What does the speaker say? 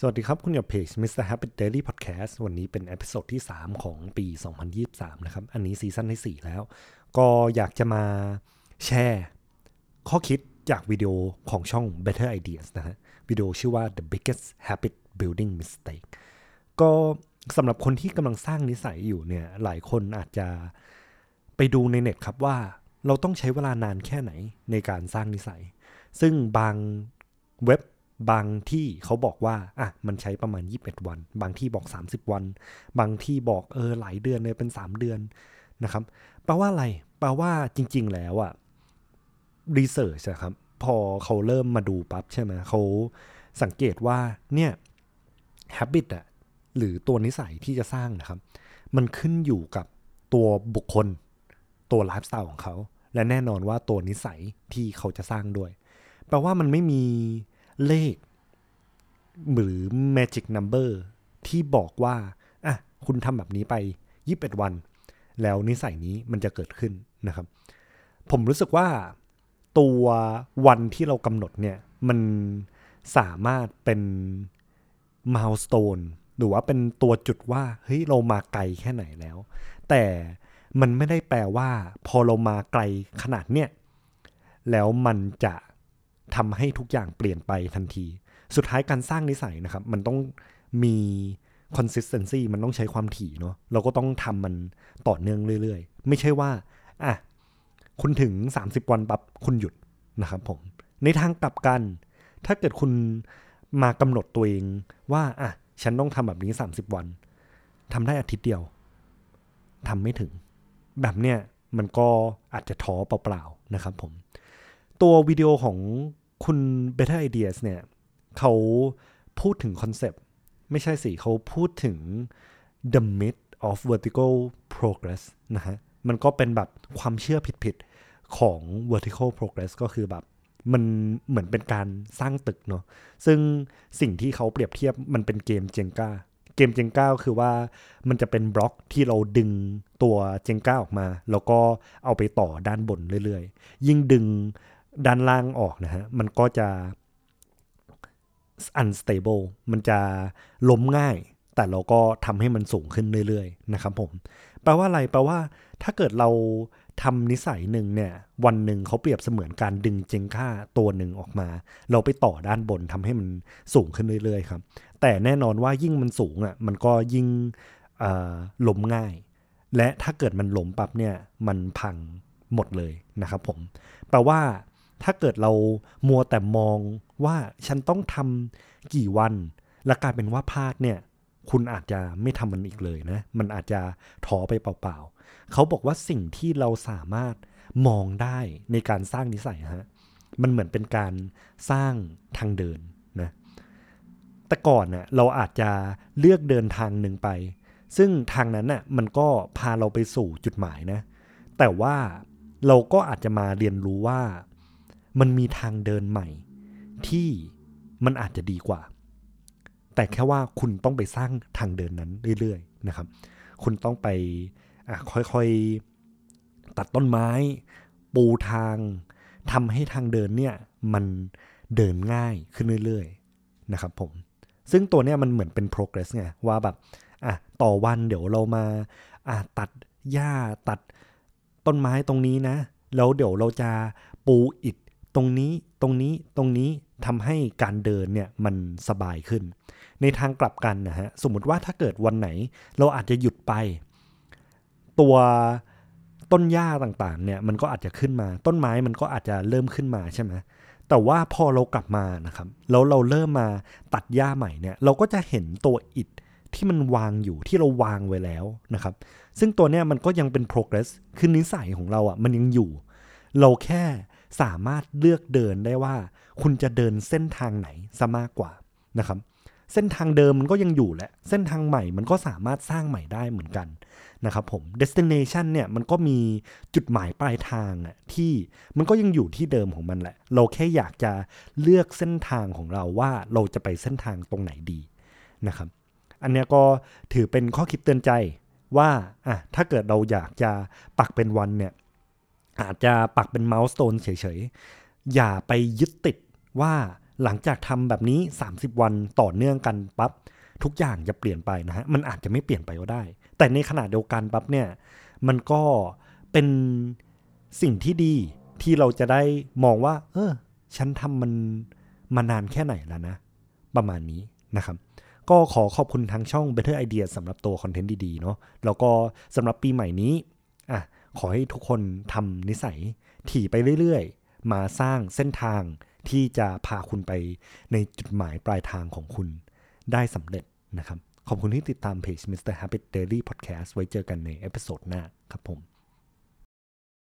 สวัสดีครับ คุณอยู่เพจ Mr. Happy Daily Podcast วันนี้เป็น episode ที่ 3 ของปี 2023 นะครับ อันนี้ season ที่ 4 แล้ว ก็อยากจะมาแชร์ข้อคิดจากวิดีโอของช่อง Better Ideas นะฮะ วิดีโอชื่อว่า The Biggest Habit Building Mistake ก็สำหรับคนที่กำลังสร้างนิสัยอยู่เนี่ย หลายคนอาจจะไปดูในเน็ตครับว่าเราต้องใช้เวลานานแค่ไหนในการสร้างนิสัย ซึ่งบางเว็บ บางที่เขาบอกว่าอะมันใช้ประมาณ 21 วัน บางที่บอก 30 วัน บางที่บอกเออหลายเดือนเลยเป็น 3 เดือนนะครับแปลว่าอะไรแปลว่าจริง ๆ แล้วอะรีเสิร์ชครับ พอเขาเริ่มมาดูปั๊บใช่ไหมเขาสังเกตว่าเนี่ย habit อะหรือตัวนิสัยที่จะสร้างนะครับ มันขึ้นอยู่กับตัวบุคคล ตัวไลฟ์สไตล์ของเขา และแน่นอนว่าตัวนิสัยที่เขาจะสร้างด้วย แปลว่ามันไม่มี เลข หรือ magic number ที่บอกว่าอะคุณทำแบบนี้ไป 21 วัน แล้วนิสัยนี้มันจะเกิดขึ้นนะครับ ผมรู้สึกว่าตัววันที่เรากำหนดเนี่ย มันสามารถเป็น milestone หรือว่าเป็นตัวจุดว่าเฮ้ยเรามาไกลแค่ไหนแล้ว แต่มันไม่ได้แปลว่า พอเรามาไกลขนาดเนี้ยแล้วมันจะ ทำให้ทุกอย่างเปลี่ยนไปทันที สุดท้ายการสร้างนิสัยนะครับ มันต้องมี consistency มันต้องใช้ความถี่เนาะเราก็ต้องทำมันต่อเนื่องเรื่อย ๆ ไม่ใช่ว่าอะคุณถึง 30 วันปั๊บคุณหยุดนะครับผม ในทางกลับกัน ถ้าเกิดคุณมากำหนดตัวเองว่าอะฉันต้องทำแบบนี้ 30 วันทำได้อาทิตย์เดียวทำไม่ถึง แบบเนี้ยมันก็อาจจะท้อเปล่าๆนะครับผม ตัววิดีโอของคุณ Better Ideas เนี่ยเขาพูดถึงคอนเซปต์ไม่ใช่สิเขาพูดถึง the myth of vertical progress นะฮะ มันก็เป็นแบบความเชื่อผิดๆ ของ vertical progress ก็คือแบบ มันเหมือนเป็นการสร้างตึกเนาะซึ่งสิ่งที่เขาเปรียบเทียบมันเป็นเกมเจงกาเกมเจงก้าคือว่ามันจะเป็นบล็อกที่เราดึงตัวเจงก้าออกมา แล้วก็เอาไปต่อด้านบนเรื่อยๆ ยิ่งดึง ด้านล่างออกนะฮะ มันก็จะ unstable มันจะล้มง่าย แต่เราก็ทำให้มันสูงขึ้นเรื่อยๆ นะครับผม แปลว่าอะไร แปลว่า ถ้าเกิดเราทำนิสัยหนึ่งเนี่ย วันหนึ่งเขาเปรียบเสมือนการดึงเจงค่าตัวหนึ่งออกมา เราไปต่อด้านบนทำให้มันสูงขึ้นเรื่อยๆ ครับ แต่แน่นอนว่ายิ่งมันสูงอะ มันก็ยิ่งล้มง่าย และถ้าเกิดมันล้มปั๊บเนี่ย มันพังหมดเลยนะครับผม แปลว่า ถ้าเกิดเรามัวแต่มองว่าฉันต้องทำกี่วัน และกลายเป็นว่าพลาดเนี่ยคุณอาจจะไม่ทำมันอีกเลยนะ มันอาจจะท้อไปเปล่าๆ เขาบอกว่าสิ่งที่เราสามารถมองได้ในการสร้างนิสัยฮะ มันเหมือนเป็นการสร้างทางเดินนะ แต่ก่อนเน่ะเราอาจจะเลือกเดินทางหนึ่งไป ซึ่งทางนั้นน่ะมันก็พาเราไปสู่จุดหมายนะ แต่ว่าเราก็อาจจะมาเรียนรู้ว่า มันมีทางเดินใหม่ ที่มันอาจจะดีกว่า แต่แค่ว่าคุณต้องไปสร้างทางเดินนั้นเรื่อยๆนะครับ คุณต้องไปค่อยๆตัดต้นไม้ ปูทางทำให้ทางเดินเนี่ยมันเดินง่ายขึ้นเรื่อยๆนะครับผมซึ่งตัวเนี้ยมันเหมือนเป็น progress ไงว่าแบบอะต่อวันเดี๋ยวเรามาอะตัดหญ้าตัดต้นไม้ตรงนี้นะ แล้วเดี๋ยวเราจะปูอิฐ ตรงนี้ตรงนี้ตรงนี้ทำให้การเดินเนี่ยมันสบายขึ้น ในทางกลับกันนะฮะสมมติว่าถ้าเกิดวันไหน เราอาจจะหยุดไป ตัวต้นหญ้าต่างๆเนี่ยมันก็อาจจะขึ้นมา ต้นไม้มันก็อาจจะเริ่มขึ้นมาใช่ไหมแต่ว่าพอเรากลับมานะครับแล้วเราเริ่มมาตัดหญ้าใหม่เนี่ยเราก็จะเห็นตัวอิฐที่มันวางอยู่ที่เราวางไว้แล้วนะครับ ซึ่งตัวเนี้ยมันก็ยังเป็น progress คือนิสัยของเราอะ่ะมันยังอยู่ เราแค่ สามารถเลือกเดินได้ว่า คุณจะเดินเส้นทางไหนซะมากกว่านะครับ เส้นทางเดิมมันก็ยังอยู่แหละเส้นทางใหม่มันก็สามารถสร้างใหม่ได้เหมือนกันนะครับผม destination เนี่ยมันก็มีจุดหมายปลายทางอะที่มันก็ยังอยู่ที่เดิมของมันแหละ เราแค่อยากจะเลือกเส้นทางของเราว่าเราจะไปเส้นทางตรงไหนดีนะครับ อันนี้ก็ถือเป็นข้อคิดเตือนใจว่าอะถ้าเกิดเราอยากจะปักเป็นวันเนี่ย อาจจะปักเป็นเมาส์โตนเฉยๆ อย่าไปยึดติดว่าหลังจากทำแบบนี้ 30 วันต่อเนื่องกันปั๊บทุกอย่างจะเปลี่ยนไปนะฮะ มันอาจจะไม่เปลี่ยนไปก็ได้ แต่ในขณะเดียวกันปั๊บเนี่ย มันก็เป็นสิ่งที่ดีที่เราจะได้มองว่า เออ ฉันทำมันมานานแค่ไหนแล้วนะ ประมาณนี้นะครับ ก็ขอขอบคุณทางช่อง Better Idea สำหรับตัว content ดีๆ เนาะแล้วก็สำหรับปีใหม่นี้อะ ขอให้ทุกคนทำนิสัยที่ดีไปเรื่อยๆ มาสร้างเส้นทางที่จะพาคุณไปในจุดหมายปลายทางของคุณได้สำเร็จนะครับ ขอบคุณที่ติดตามเพจ Mr. Happy Daily Podcast ไว้เจอกันใน episode หน้าครับผม